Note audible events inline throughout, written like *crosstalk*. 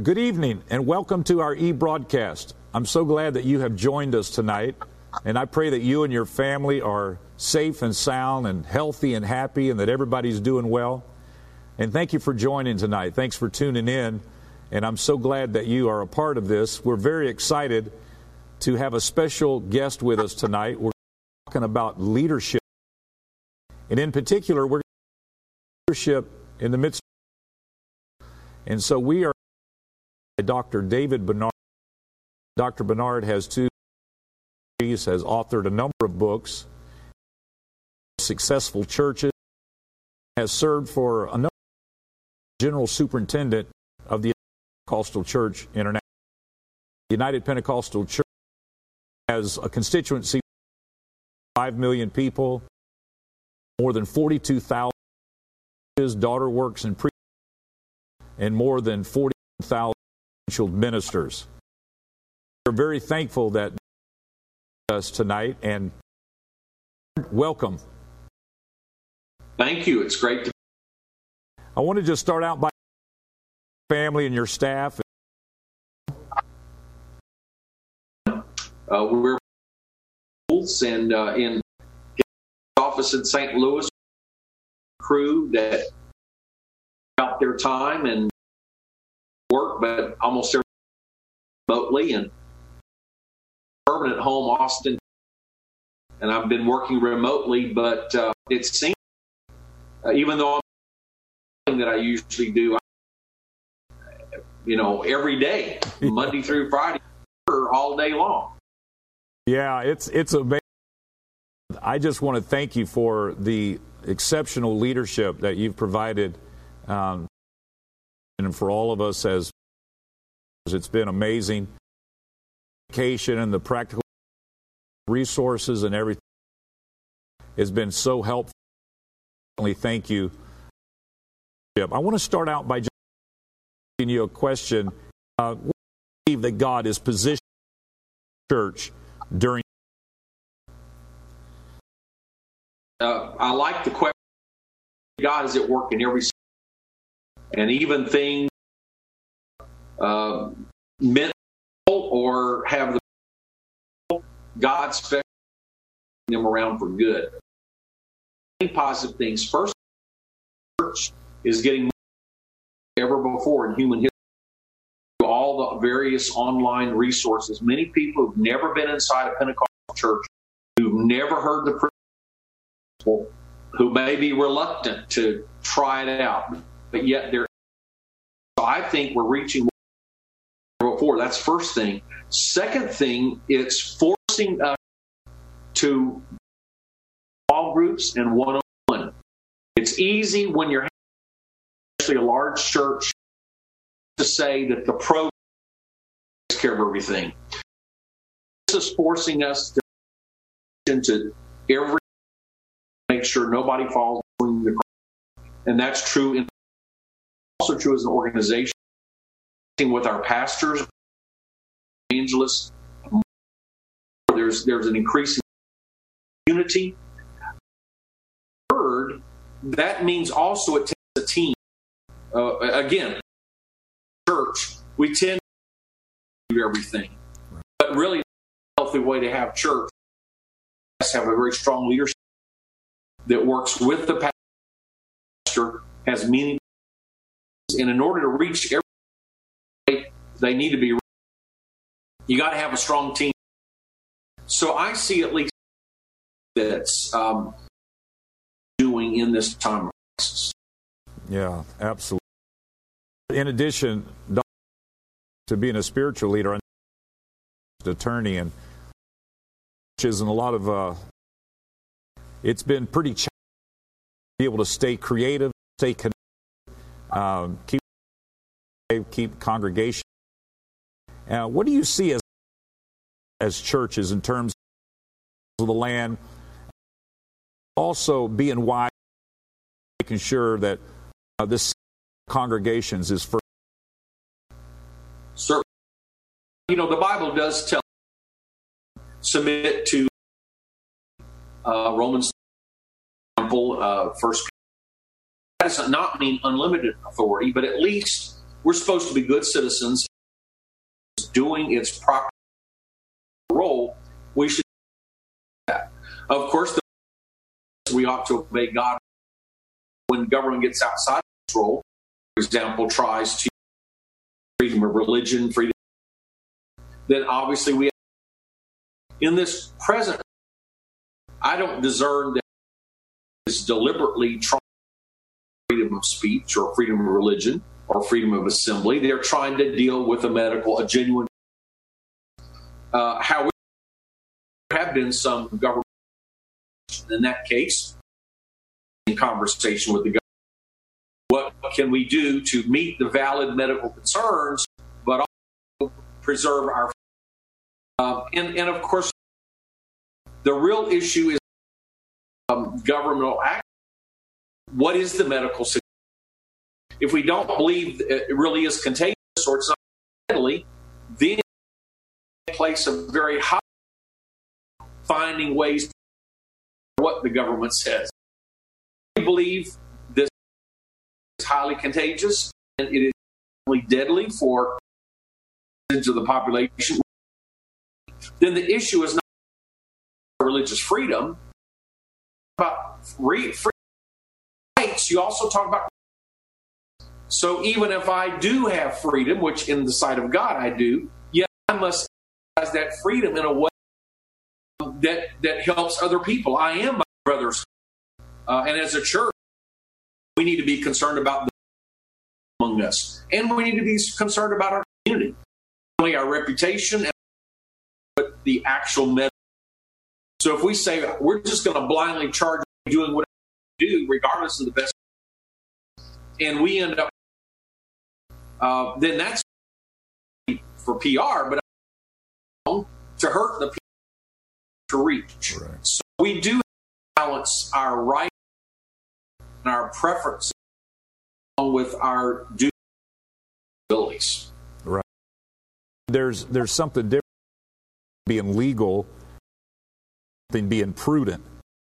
Good evening and welcome to our e broadcast. I'm so glad that you have joined us tonight, and I pray that you and your family are safe and sound and healthy and happy and that everybody's doing well. And thank you for joining tonight. Thanks for tuning in, and I'm so glad that you are a part of this. We're very excited to have a special guest with us tonight. We're talking about leadership, and in particular, we're leadership in the midst. And so we are Dr. David Bernard. Dr. Bernard has two degrees, has authored a number of books, successful churches, has served for a number general superintendent of the Pentecostal Church International. United Pentecostal Church has a constituency of 5 million people, more than 42,000 daughter works and pre and more than 40,000 ministers. We're very thankful that us tonight and welcome. Thank you. It's great to. I want to just start out by family and your staff. Uh, we're and uh, in office in St. Louis crew that out their time and work, but almost every remotely and permanent home Austin. And I've been working remotely, but uh, it seems uh, even though I'm that I usually do, I, you know, every day, *laughs* Monday through Friday, all day long. Yeah, it's it's amazing. I just want to thank you for the exceptional leadership that you've provided um, and for all of us as it's been amazing. Education and the practical resources and everything has been so helpful. Thank you. I want to start out by just asking you a question. Uh, what do you believe that God is positioned church during? Uh, I like the question. God is at work in every and even things uh, mental or have the God special them around for good. Positive things. First, church is getting ever before in human history. All the various online resources. Many people who've never been inside a Pentecostal church, who've never heard the principle, who may be reluctant to try it out, but yet they're. So I think we're reaching before. That's first thing. Second thing, it's forcing us to small groups and one on one. It's easy when you're actually a large church to say that the pro takes care of everything. This is forcing us to into every make sure nobody falls between the cracks. And that's true in also true as an organization with our pastors, evangelists. There's there's an increasing unity. Third, that means also it takes a team. Uh, again, church we tend to do everything, but really, a healthy way to have church to have a very strong leadership that works with the pastor, has meaning, and in order to reach every they need to be. You got to have a strong team. So I see at least that's um, doing in this time of crisis. Yeah, absolutely. In addition to being a spiritual leader, I'm an attorney and churches and a lot of uh, it's been pretty challenging to be able to stay creative, stay connected, um, keep keep congregation uh, what do you see as as churches in terms of the land? Also, being wise, making sure that uh, this congregations is for. You know the Bible does tell submit to uh, Romans example, uh, First. That does not mean unlimited authority, but at least we're supposed to be good citizens doing its proper role, we should that. Of course, we ought to obey God when government gets outside its role. For example, tries to freedom of religion, freedom. Then obviously we in this present. I don't discern that is deliberately trying freedom of speech or freedom of religion or freedom of assembly. They're trying to deal with a medical, a genuine. Uh, there have been some government in that case in conversation with the government. What can we do to meet the valid medical concerns, but also preserve our? Uh, and, and of course, the real issue is um, governmental action. What is the medical situation? If we don't believe it really is contagious or it's not deadly, then place a very high finding ways what the government says. We believe this is highly contagious and it is deadly for into the population. Then the issue is not religious freedom, about free, free. You also talk about so even if I do have freedom, which in the sight of God I do, yet I must exercise that freedom in a way that that helps other people. I am my brothers, uh, and as a church, we need to be concerned about the among us, and we need to be concerned about our community, only our reputation, but the actual message. So if we say we're just going to blindly charge doing what do, regardless of the best, and we end up uh, then that's for PR, but to hurt the people to reach. Right. So we do balance our right and our preferences with our due abilities. Right. There's there's something different being legal than being prudent.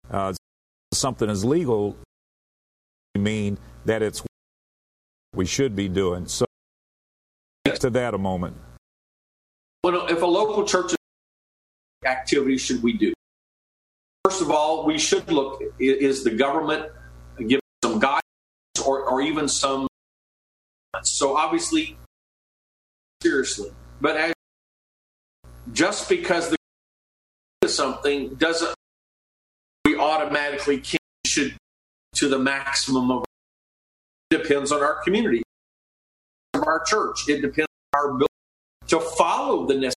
Uh, something is legal mean that it's what we should be doing. So to that a moment. Well, if a local church activity should we do? First of all, we should look is the government giving some guidance or, or even some. So obviously, seriously, but as, just because the something doesn't automatically should to the maximum of depends on our community of our church it depends on our ability to follow the necessary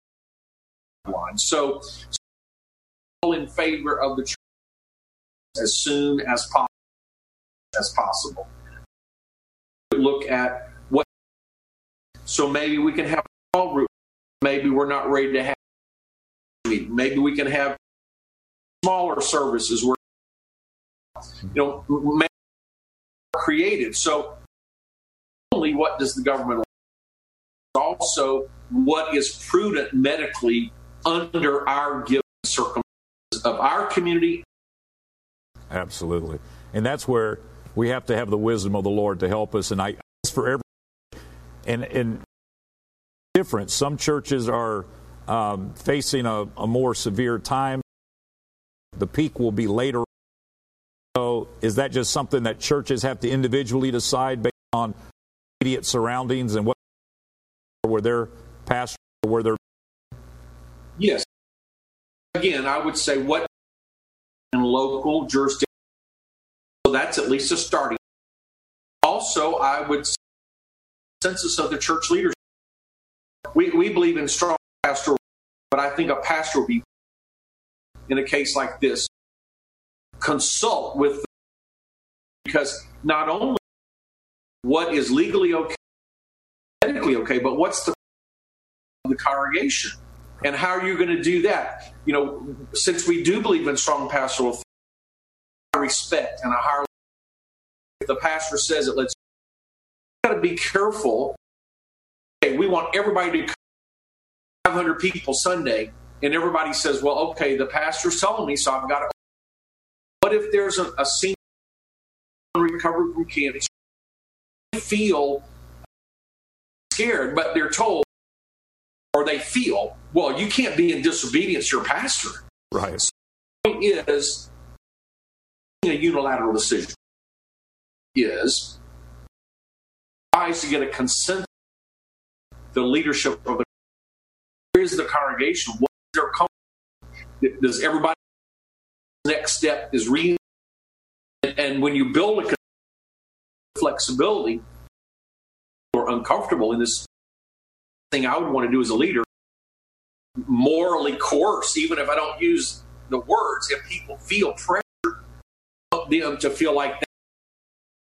line. So, so all in favor of the church as soon as possible. As possible. Look at what. So maybe we can have a small group. Maybe we're not ready to have. Maybe we can have smaller services where you know created. So only what does the government also what is prudent medically under our given circumstances of our community. Absolutely. And that's where we have to have the wisdom of the Lord to help us. And I for every and and different. Some churches are um, facing a, a more severe time. The peak will be later. So, is that just something that churches have to individually decide based on immediate surroundings and what where their pastor, where their yes. Again, I would say what in local jurisdiction. So that's at least a starting. Also, I would say census of the church leaders. We we believe in strong pastoral, but I think a pastor will be in a case like this consult with because not only what is legally okay medically okay, but what's the the congregation? And how are you going to do that? You know, since we do believe in strong pastoral respect and a higher if the pastor says it, let's got to be careful. Okay, we want everybody to come 500 people Sunday, and everybody says, well, okay, the pastor's telling me, so I've got to. What if there's a, a senior recovery from cancer feel scared, but they're told or they feel, well, you can't be in disobedience to your pastor. Right. So the point is a unilateral decision is tries to get a consent the leadership of the where is the congregation what is their does everybody next step is reading and when you build a flexibility or uncomfortable in this thing I would want to do as a leader, morally coerce, even if I don't use the words, if people feel pressure them to feel like they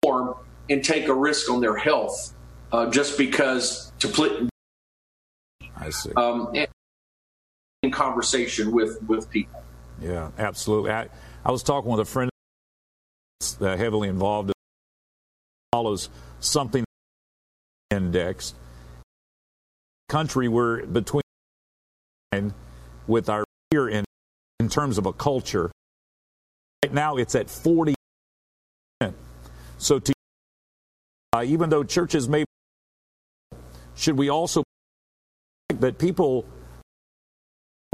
form and take a risk on their health uh, just because to put I see. Um, in conversation with with people. Yeah, absolutely. I, I was talking with a friend that's heavily involved in follows something indexed country we're between with our here in in terms of a culture right now it's at 40 so to, uh, even though churches may should we also that people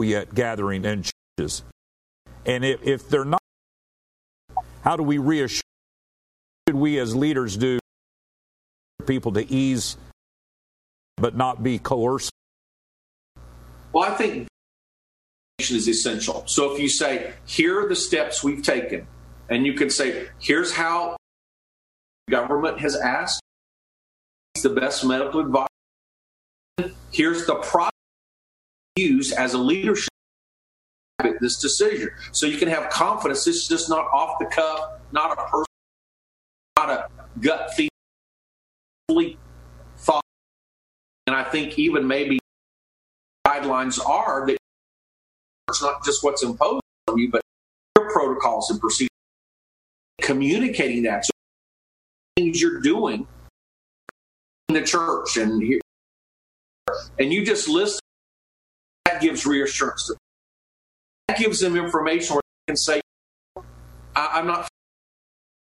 yet gathering in churches and if, if they're not how do we reassure should we as leaders do people to ease but not be coercive? Well, I think is essential. So if you say, here are the steps we've taken, and you can say, here's how government has asked the best medical advice. Here's the process used as a leadership this decision. So you can have confidence. This is just not off the cuff, not a person not a gut feeling thought. And I think even maybe guidelines are that it's not just what's imposed on you, but your protocols and procedures. Communicating that so things you're doing in the church and here, and you just list gives reassurance to them. That gives them information where they can say, I, am not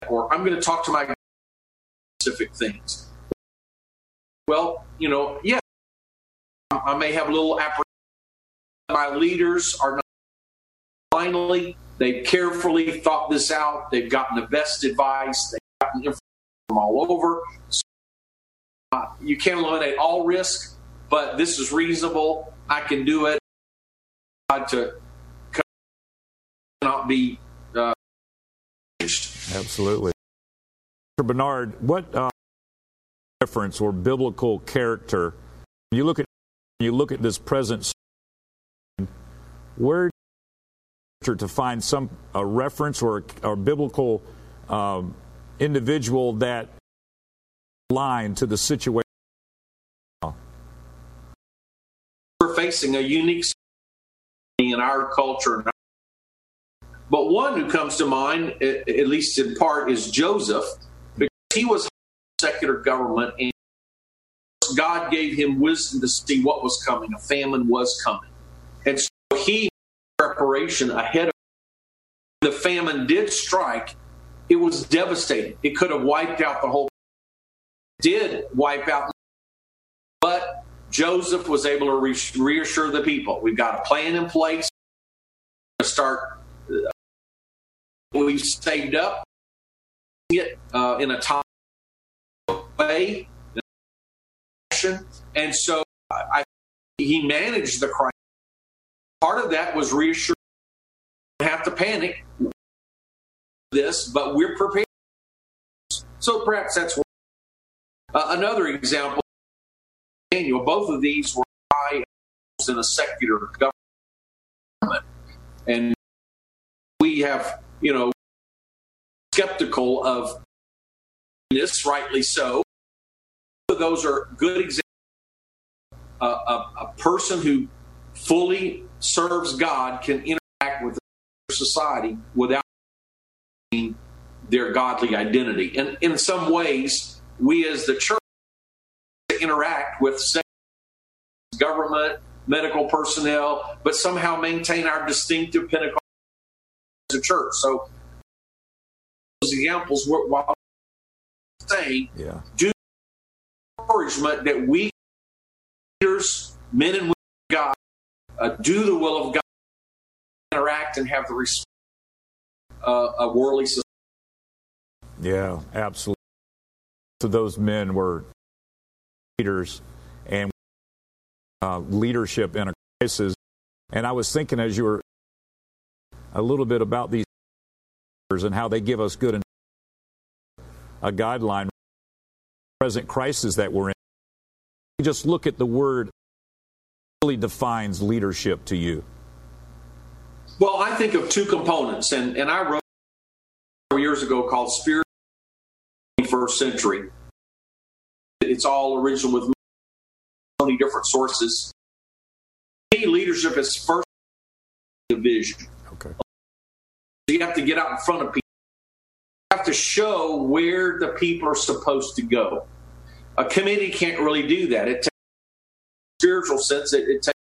or I'm going to talk to my specific things. Well, you know, yeah, I may have a little apprehension. My leaders are not finally, they've carefully thought this out. They've gotten the best advice. They've gotten information from all over. So, uh, you can't eliminate all risk, but this is reasonable. I can do it. To cannot be uh, Absolutely. Mr. Bernard, what uh, reference or biblical character you look at you look at this present where to find some a reference or a biblical um, individual that line to the situation we're facing a unique in our culture but one who comes to mind, at least in part, is Joseph, because he was secular government and God gave him wisdom to see what was coming. A famine was coming. And so he preparation ahead of the famine did strike. It was devastating. It could have wiped out the whole did wipe out Joseph was able to reassure the people. We've got a plan in place to start we've saved up it uh, in a time way. And so I, he managed the crisis. Part of that was reassuring. Have to panic this, but we're prepared. So perhaps that's. Uh, another example. Daniel. Both of these were high in a secular government, and we have you know, skeptical of this, rightly so. Those are good examples. Uh, a, a person who fully serves God can interact with society without their godly identity. And in some ways, we as the church interact with government, medical personnel, but somehow maintain our distinctive Pentecostal as a church. So those examples, were while saying, yeah. do encouragement that we leaders, men and women of God, uh, do the will of God, interact and have the respect uh, a worldly society. Yeah, absolutely. So those men were leaders and uh, leadership in a crisis. And I was thinking as you were a little bit about these and how they give us good and a guideline present crisis that we're in. Just look at the word really defines leadership to you. Well, I think of two components, and, and I wrote years ago called Spirit 21st Century. It's all original with many different sources. Leadership is first vision. Okay. You have to get out in front of people. You have to show where the people are supposed to go. A committee can't really do that. It takes spiritual sense. It, it takes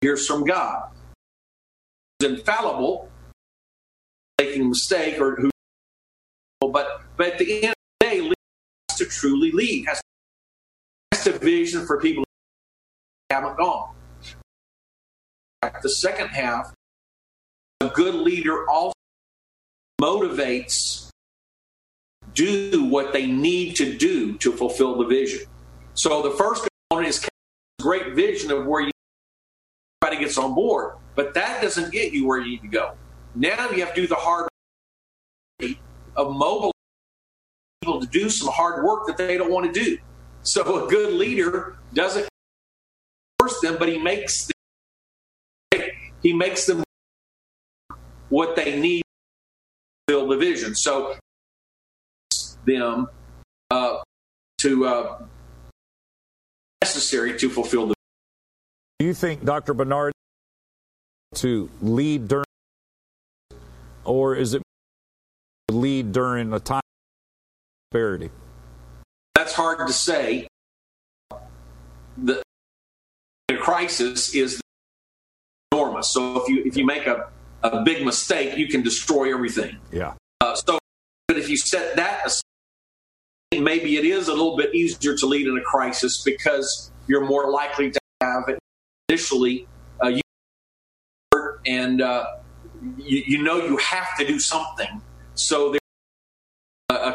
hears from God. It's infallible, making a mistake or who. But but at the end of the day, has to truly lead. Has to vision for people who haven't gone. The second half, a good leader also motivates do what they need to do to fulfill the vision. So the first component is great vision of where you everybody gets on board, but that doesn't get you where you need to go. Now you have to do the hard of mobilizing people to do some hard work that they don't want to do. So a good leader doesn't force them, but he makes them, he makes them what they need to build the vision. So them uh, to uh, necessary to fulfill the. Do you think, Dr. Bernard, to lead during, or is it lead during a time prosperity? That's hard to say. The, the crisis is enormous. So if you if you make a, a big mistake, you can destroy everything. Yeah. Uh, so, but if you set that aside, maybe it is a little bit easier to lead in a crisis because you're more likely to have initially uh, you and uh, you, you, know you have to do something. So a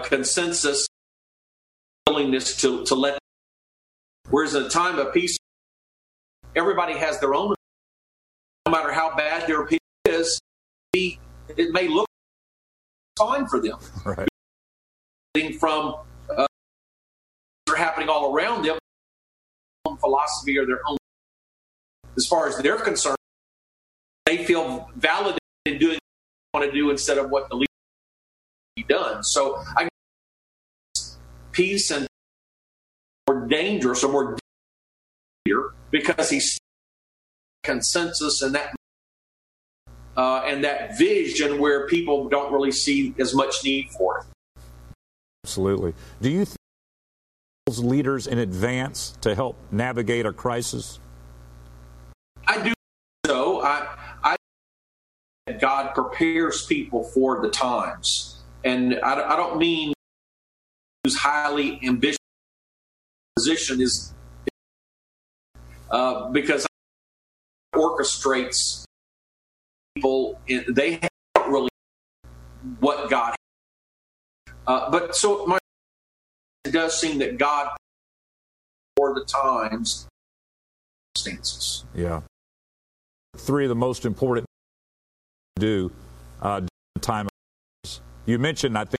consensus willingness to, to let. Whereas in a time of peace, everybody has their own. No matter how bad their opinion is, it may look fine for them. *laughs* Right. From uh, are happening all around them, own philosophy or their own. As far as they're concerned, they feel validated in doing what they want to do instead of what the leader be done. So I peace and more dangerous or more here because he's consensus and that uh, and that vision where people don't really see as much need for it. Absolutely. Do you think leaders in advance to help navigate a crisis? I do so. I, I God prepares people for the times, and I, I don't mean who's highly ambitious position is uh, because orchestrates people. In, they don't really what God. Uh, but so my it does seem that God for the times stances. Yeah. Three of the most important do uh, time. You mentioned, I think.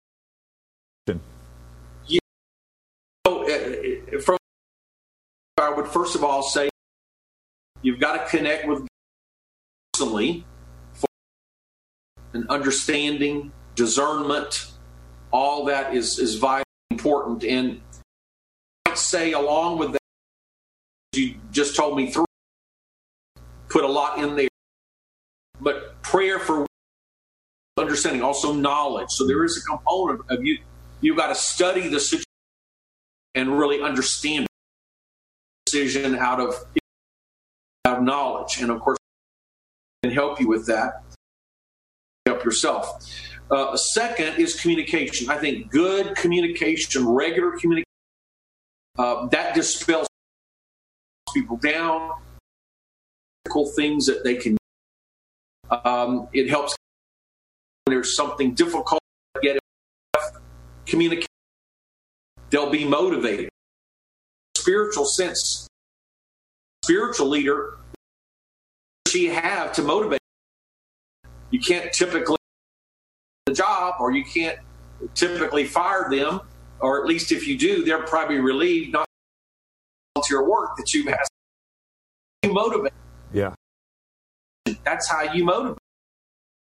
Yeah. So, uh, from I would first of all say you've got to connect with personally for an understanding, discernment. All that is is vital important. And I might say, along with that, you just told me through, put a lot in there. But prayer for understanding, also knowledge. So there is a component of you. You've got to study the situation and really understand decision out of out of knowledge, and of course, can help you with that. Help yourself. Uh, second is communication. I think good communication, regular communication, uh, that dispels people down, things that they can. Um, it helps when there's something difficult get communicate. They'll be motivated. Spiritual sense, spiritual leader, she have to motivate. You can't typically the job, or you can't typically fire them, or at least if you do, they're probably relieved not to your work that you have you motivate. Yeah. That's how you motivate.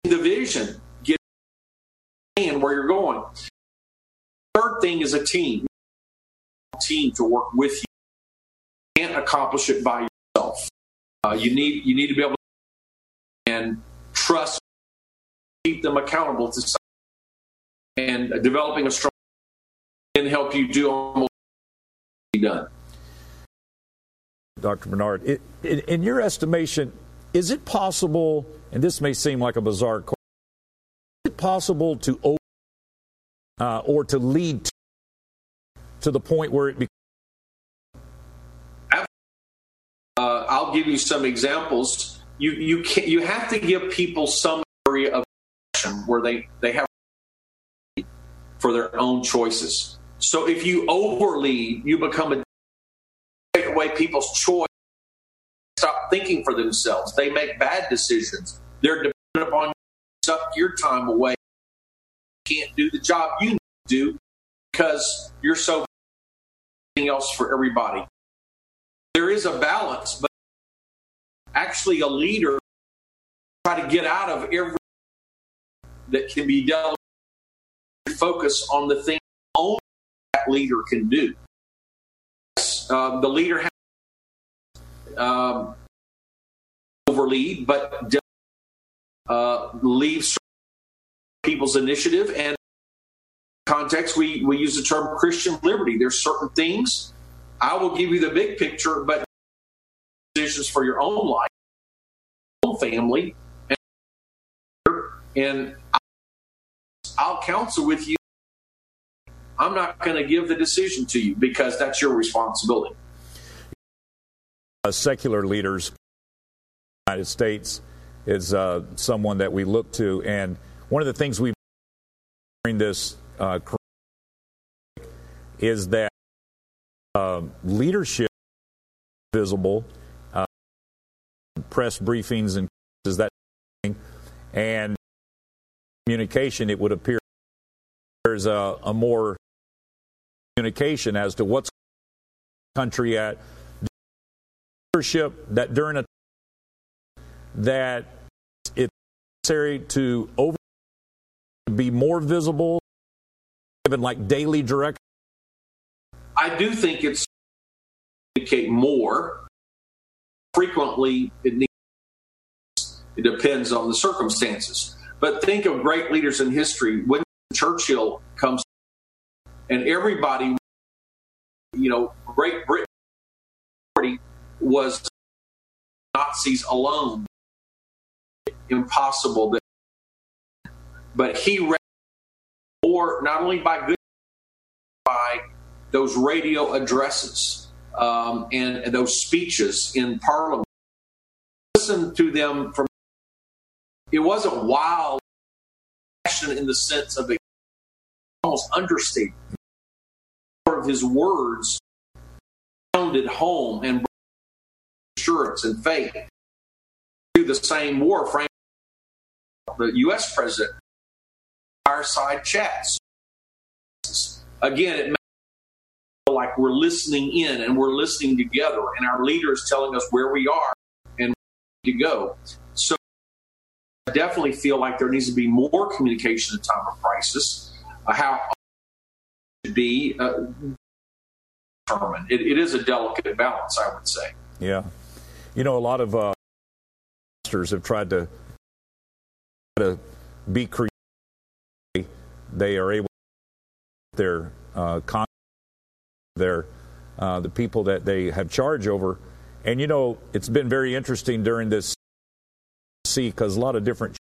The vision, get in where you're going. Third thing is a team. A team to work with you. Accomplish it by yourself. Uh, you need you need to be able to and trust, keep them accountable to something, and developing a strong can help you do almost done. Dr. Bernard, it, in, in your estimation, is it possible, and this may seem like a bizarre question, is it possible to open uh, or to lead to, to, the point where it becomes? Uh, I'll give you some examples. You you can you have to give people some area of where they they have for their own choices. So if you overlead, you become a take away people's choice stop thinking for themselves. They make bad decisions. They're dependent upon you suck your time away. You can't do the job you do because you're so else for everybody. There is a balance, but actually a leader try to get out of every that can be dealt focus on the thing only that leader can do. Uh, the leader has um, overlead, but uh, leave people's initiative and context. We we use the term Christian liberty. There's certain things I will give you the big picture, but decisions for your own life, your own family, and, I'll counsel with you. I'm not going to give the decision to you because that's your responsibility uh, secular leaders in the United States is uh, someone that we look to. And one of the things we've during this uh, is that uh, leadership visible, uh, press briefings and is that and communication. It would appear there's a, a more communication as to what's country at leadership that during a that it's necessary to over be more visible, given like daily direct. I do think it's communicate more. Frequently, it needs. It depends on the circumstances. But think of great leaders in history. When Churchill comes, and everybody, you know, Great Britain was Nazis alone. Impossible that but he read or not only by good by those radio addresses um, and, those speeches in parliament listen to them from it wasn't wild passion in the sense of it almost understated of his words sounded home and assurance and faith. Do the same war frame. The U.S. president, fireside chats. Again, it like we're listening in and we're listening together, and our leader is telling us where we are and where to go. I definitely feel like there needs to be more communication at time of crisis. Uh, how to be uh, determined. It, it is a delicate balance, I would say. Yeah. You know, a lot of uh, have tried to to be creative. They are able to their uh, con- their uh, the people that they have charge over, and you know, it's been very interesting during this see because a lot of different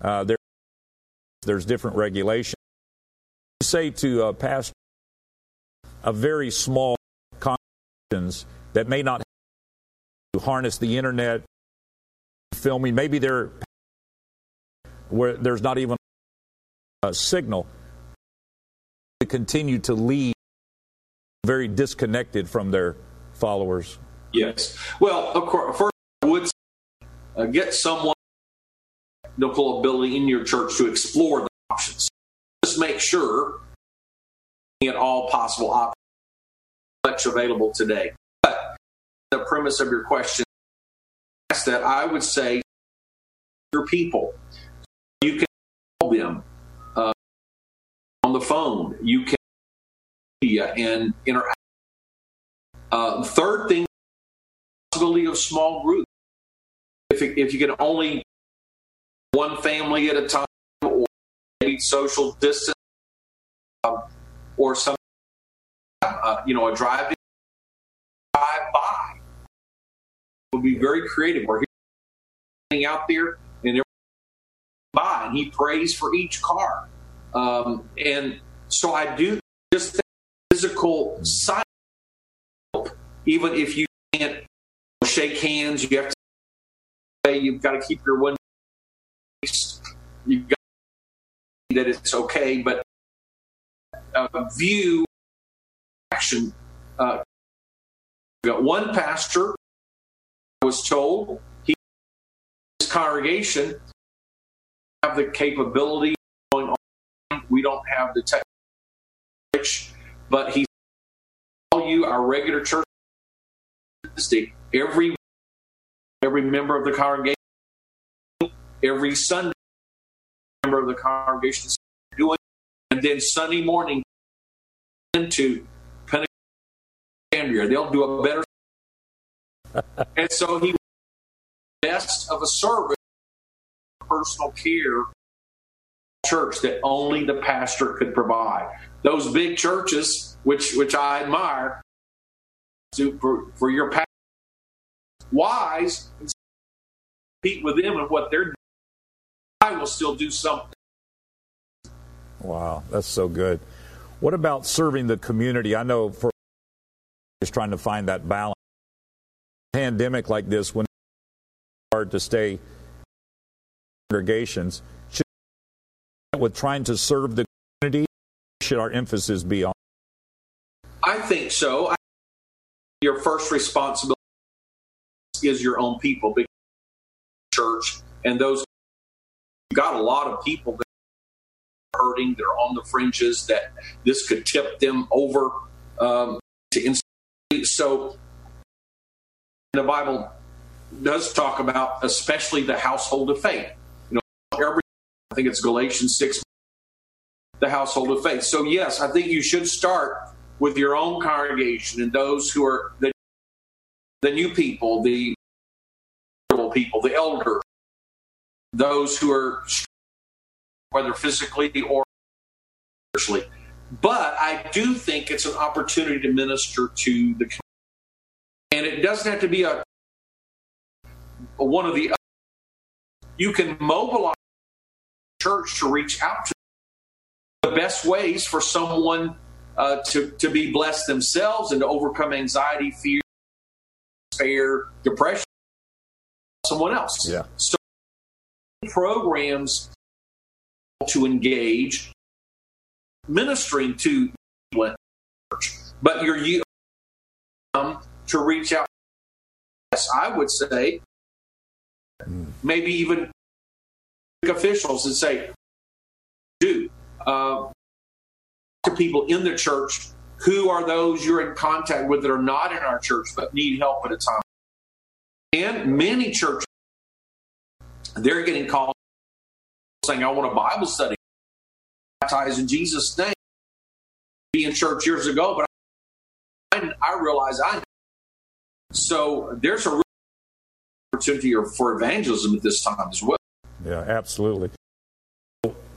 uh, there there's different regulations. You say to uh, pastor a very small congregations that may not harness the internet, filming. Maybe they're where there's not even a signal. To continue to lead very disconnected from their followers. Yes. Well, of course, first uh, get someone technical ability in your church to explore the options. Just make sure at all possible options available today. But the premise of your question is that I would say your people. You can call them uh, on the phone. You can and interact. Uh, third thing, possibility of small groups. If, you can only one family at a time, or maybe social distance, um, or some, uh, you know, a drive drive by would be very creative. We're out there and by, and he prays for each car. Um, and so I do just physical side, even if you can't shake hands, you have to. You've got to keep your one. You've got that it's okay, but uh, view action. Uh, got one pastor was told he his congregation have the capability going on. We don't have the tech, but he all you our regular church every every member of the congregation every Sunday member of the congregation doing and then Sunday morning into Pennsylvania they'll do a better *laughs* and so he best of a service personal care church that only the pastor could provide. Those big churches, which which I admire, for, for your pastor, wise, and compete with them and what they're doing. I will still do something. Wow, that's so good. What about serving the community? I know for just trying to find that balance. Pandemic like this, when it's hard to stay congregations, should, with trying to serve the community, should our emphasis be on? I think so. I, your first responsibility is your own people, because church, and those you got a lot of people that are hurting, they're on the fringes, that this could tip them over um, to. So the Bible does talk about especially the household of faith. You know, every I think it's Galatians six, the household of faith. So yes, I think you should start with your own congregation and those who are the the new people, the people, the elder, those who are whether physically or spiritually. But I do think it's an opportunity to minister to the community. And it doesn't have to be a, a one of the you can mobilize church to reach out to the best ways for someone uh, to, to be blessed themselves and to overcome anxiety, fear, despair, depression, someone else. Yeah. So programs to engage ministering to church, but you're you um, to reach out. Yes, I would say maybe even officials and say, do uh, to people in the church who are those you're in contact with that are not in our church but need help at a time. And many churches, they're getting called saying, I want a Bible study, baptize in Jesus' name. Be in church years ago, but I, I realize I. So there's a real opportunity for evangelism at this time as well. Yeah, absolutely.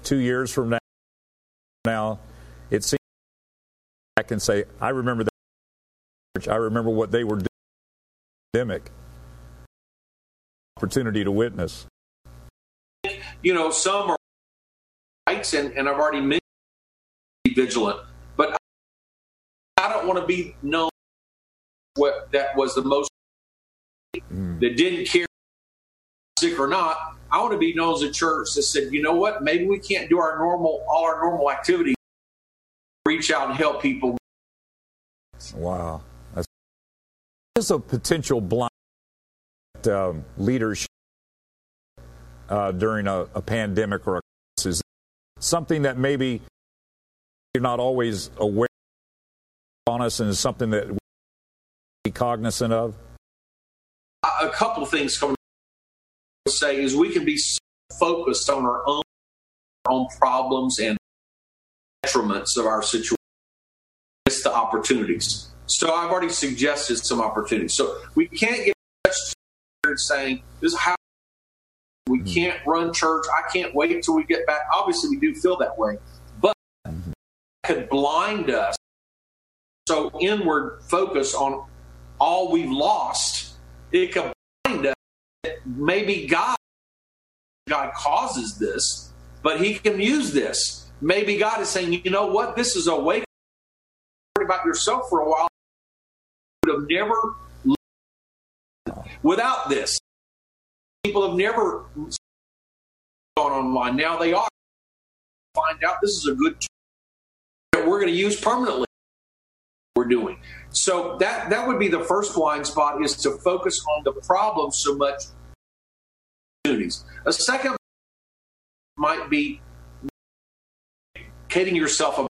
Two years from now, now it seems I can say, I remember that church. I remember what they were doing. Pandemic opportunity to witness. You know, some are rights, and, and I've already mentioned be vigilant, but I don't want to be known what that was the most mm. that didn't care sick or not. I want to be known as a church that said, you know what, maybe we can't do our normal all our normal activities. Reach out and help people. Wow, that's is a potential blind um, leadership uh, during a, a, pandemic or a crisis. Something that maybe you're not always aware of on us, and is something that we be cognizant of. A couple of things coming say is we can be so focused on our own, our own problems and detriments of our situation. It's the opportunities. So I've already suggested some opportunities. So we can't get touched saying this is how we hmm. can't run church. I can't wait till we get back. Obviously, we do feel that way, but could blind us. So inward focus on all we've lost. It could blind us maybe God God causes this, but He can use this. Maybe God is saying, you know what, this is a way about yourself for a while. You would have never without this. People have never gone online. Now they are. Find out this is a good that we're going to use permanently. We're doing so that that would be the first blind spot is to focus on the problem so much opportunities. A second might be kidding yourself about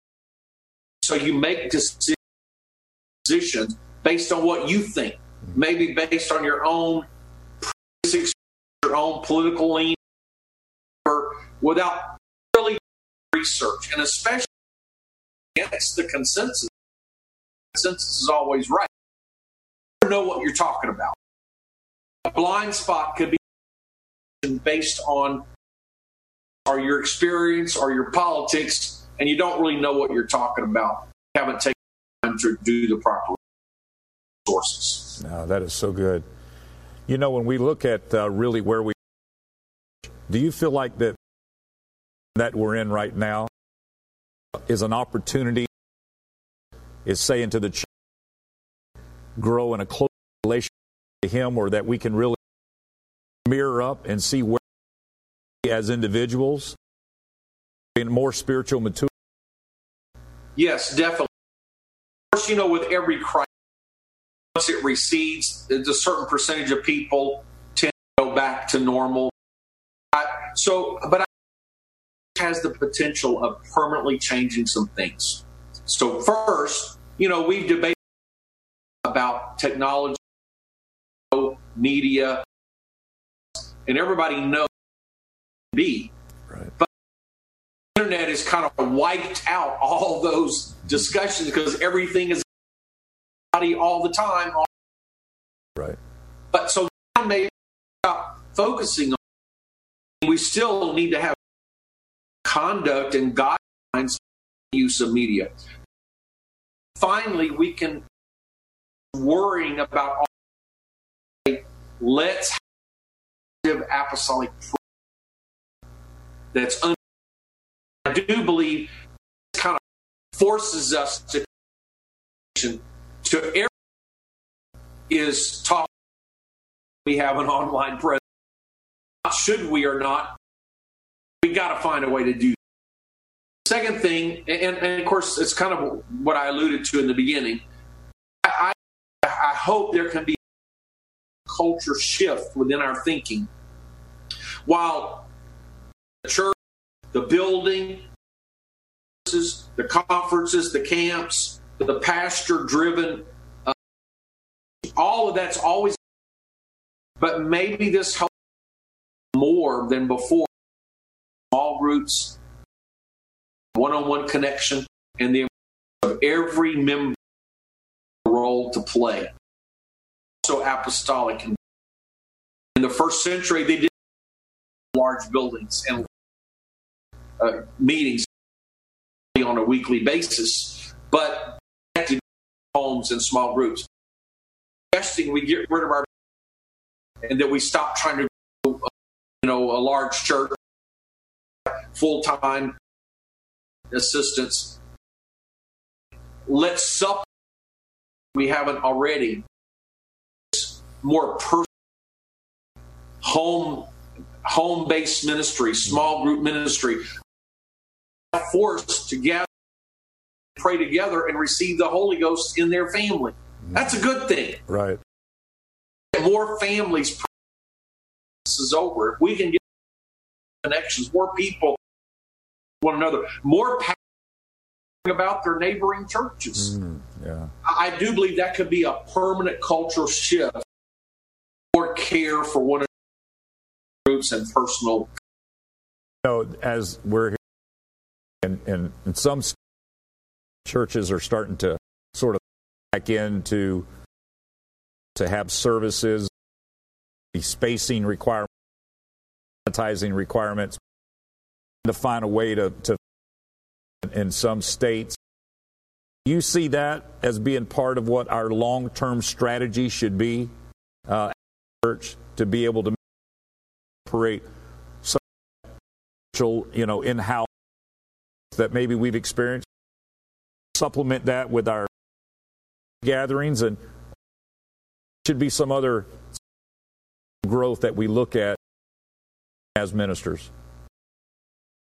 so you make decisions based on what you think, maybe based on your own your own political lean, or without really research, and especially against the consensus. Consensus is always right. You know what you're talking about. A blind spot could be based on or your experience or your politics, and you don't really know what you're talking about. You haven't taken time to do the proper sources. No, that is so good. You know, when we look at uh, really where we, do you feel like that that we're in right now is an opportunity? Is saying to the church, grow in a close relationship to Him, or that we can really mirror up and see where as individuals in more spiritual maturity? Yes, definitely. Of course, you know, with every crisis, once it recedes, a certain percentage of people tend to go back to normal. So, but I has the potential of permanently changing some things. So, first, you know, we've debated about technology, media, and everybody knows be. Right. Internet has kind of wiped out all those discussions because everything is all the time. Right. But so now maybe stop focusing on. We still need to have conduct and guidelines use of media. Finally, we can worrying about all. Let's have apostolic that's un- I do believe kind of forces us to to every is talk we have an online presence. Should we or not we got to find a way to do second thing and, and, of course it's kind of what i alluded to in the beginning. I, I hope there can be a culture shift within our thinking. While the church, the building, the conferences, the camps, the pastor driven, uh, all of that's always, but maybe this helps more than before. Small groups, one on one connection, and the of every member role to play. So apostolic. In the first century, they did large buildings and uh, meetings on a weekly basis, but homes and small groups. Suggesting we get rid of our and that we stop trying to, you know, a large church, full time assistance. Let's sup. We haven't already more personal home home based ministry, small group ministry, forced to gather, pray together, and receive the Holy Ghost in their family. That's a good thing. Right. More families this is over. If we can get connections, more people, one another, more about their neighboring churches. Mm, yeah. I do believe that could be a permanent cultural shift. More care for one another, groups and personal. You know, as we're here, and, and, and some churches are starting to sort of back into to have services, the spacing requirements, sanitizing requirements, to find a way to, to in some states. You see that as being part of what our long term strategy should be, uh, church, to be able to operate some, you know, in house that maybe we've experienced. Supplement that with our gatherings, and should be some other growth that we look at as ministers.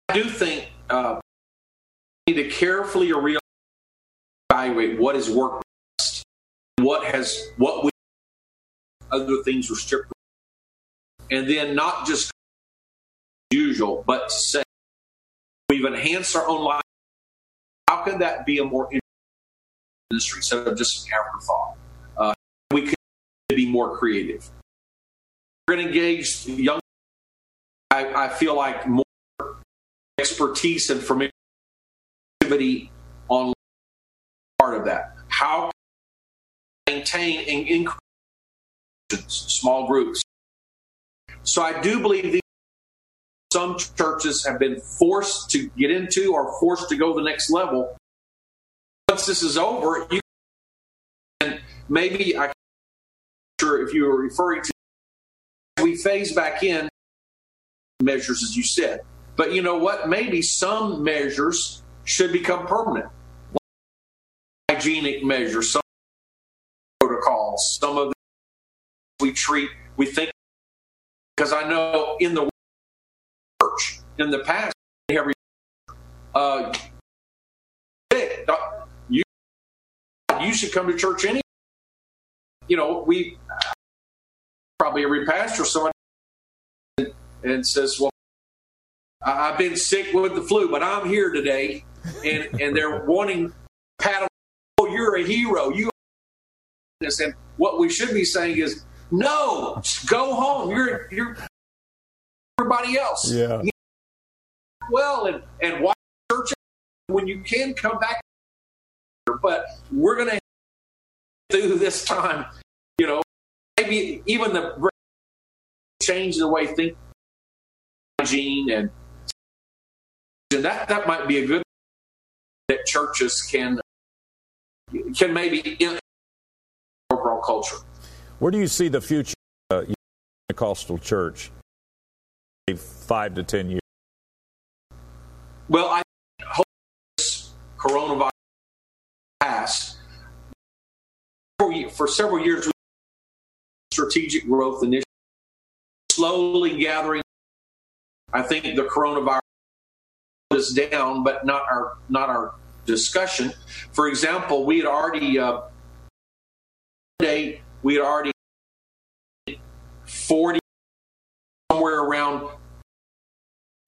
I do think uh, we need to carefully evaluate what has worked best, what has what we other things were stripped, and then not just usual, but to say we've enhanced our own life. How can that be a more industry instead of just an afterthought? Uh, we could be more creative. We're going to engage young. I, I feel like more expertise and familiarity on part of that. How maintain and increase small groups. So I do believe these some churches have been forced to get into or forced to go the next level. Once this is over, you and maybe I sure if you were referring to we phase back in measures as you said. But you know what? Maybe some measures should become permanent. Like Hygienic measures, some protocols, some of the we treat, we think because I know in the in the past, every uh, you you should come to church any. You know, we probably every pastor someone and says, "Well, I've been sick with the flu, but I'm here today," and and they're wanting pat. Oh, you're a hero. You. And what we should be saying is, no, go home. You're you're everybody else. Yeah. Well, and and watch church when you can come back. But we're going to through this time, you know, maybe even the change the way think hygiene and and that that might be a good that churches can can maybe in overall culture. Where do you see the future uh, Pentecostal church? Five to ten years. Well, I hope this coronavirus pass. For, several years, strategic growth initiative, slowly gathering. I think the coronavirus is down, but not our not our discussion. For example, we had already uh, we had already 40 somewhere around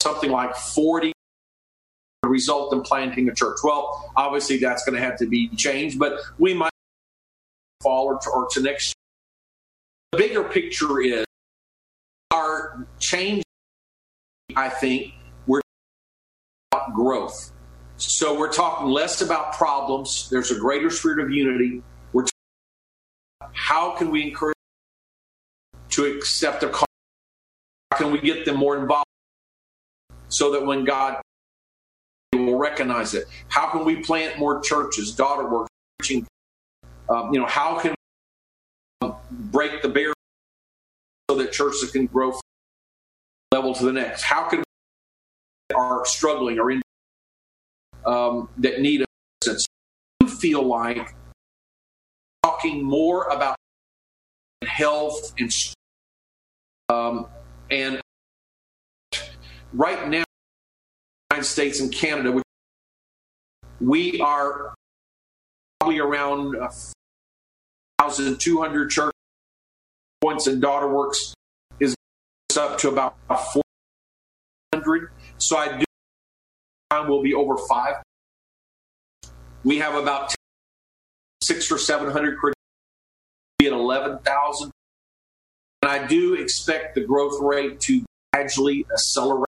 something like 40 result in planting a church. Well, obviously that's going to have to be changed, but we might fall or to, or to next year. The bigger picture is our change, I think, we're about growth. So we're talking less about problems. There's a greater spirit of unity. We're how can we encourage to accept a call? How can we get them more involved so that when God recognize it? How can we plant more churches, daughter work, preaching? Um, you know, how can we break the barrier so that churches can grow from level to the next? How can we are struggling or in um, that need assistance? You feel like talking more about health and um, and right now, United States and Canada, we are probably around 1,200 church points, and DaughterWorks is up to about 400. So I do will be over five. We have about six or seven hundred be at eleven thousand, and I do expect the growth rate to gradually accelerate.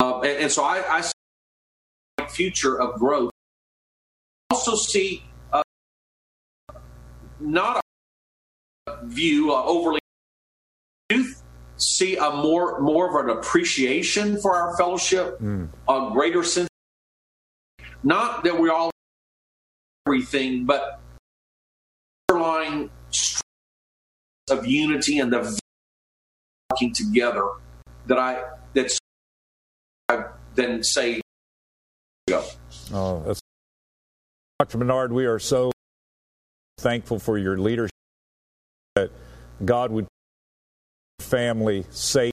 Uh, and, and, so I, I see future of growth. Also see uh, not a view uh, overly youth see a more more of an appreciation for our fellowship, mm. a greater sense. Not that we all everything, but underlying of unity and the working together that I that's I then say go. Oh, that's Dr. Bernard. We are so thankful for your leadership that God would family safe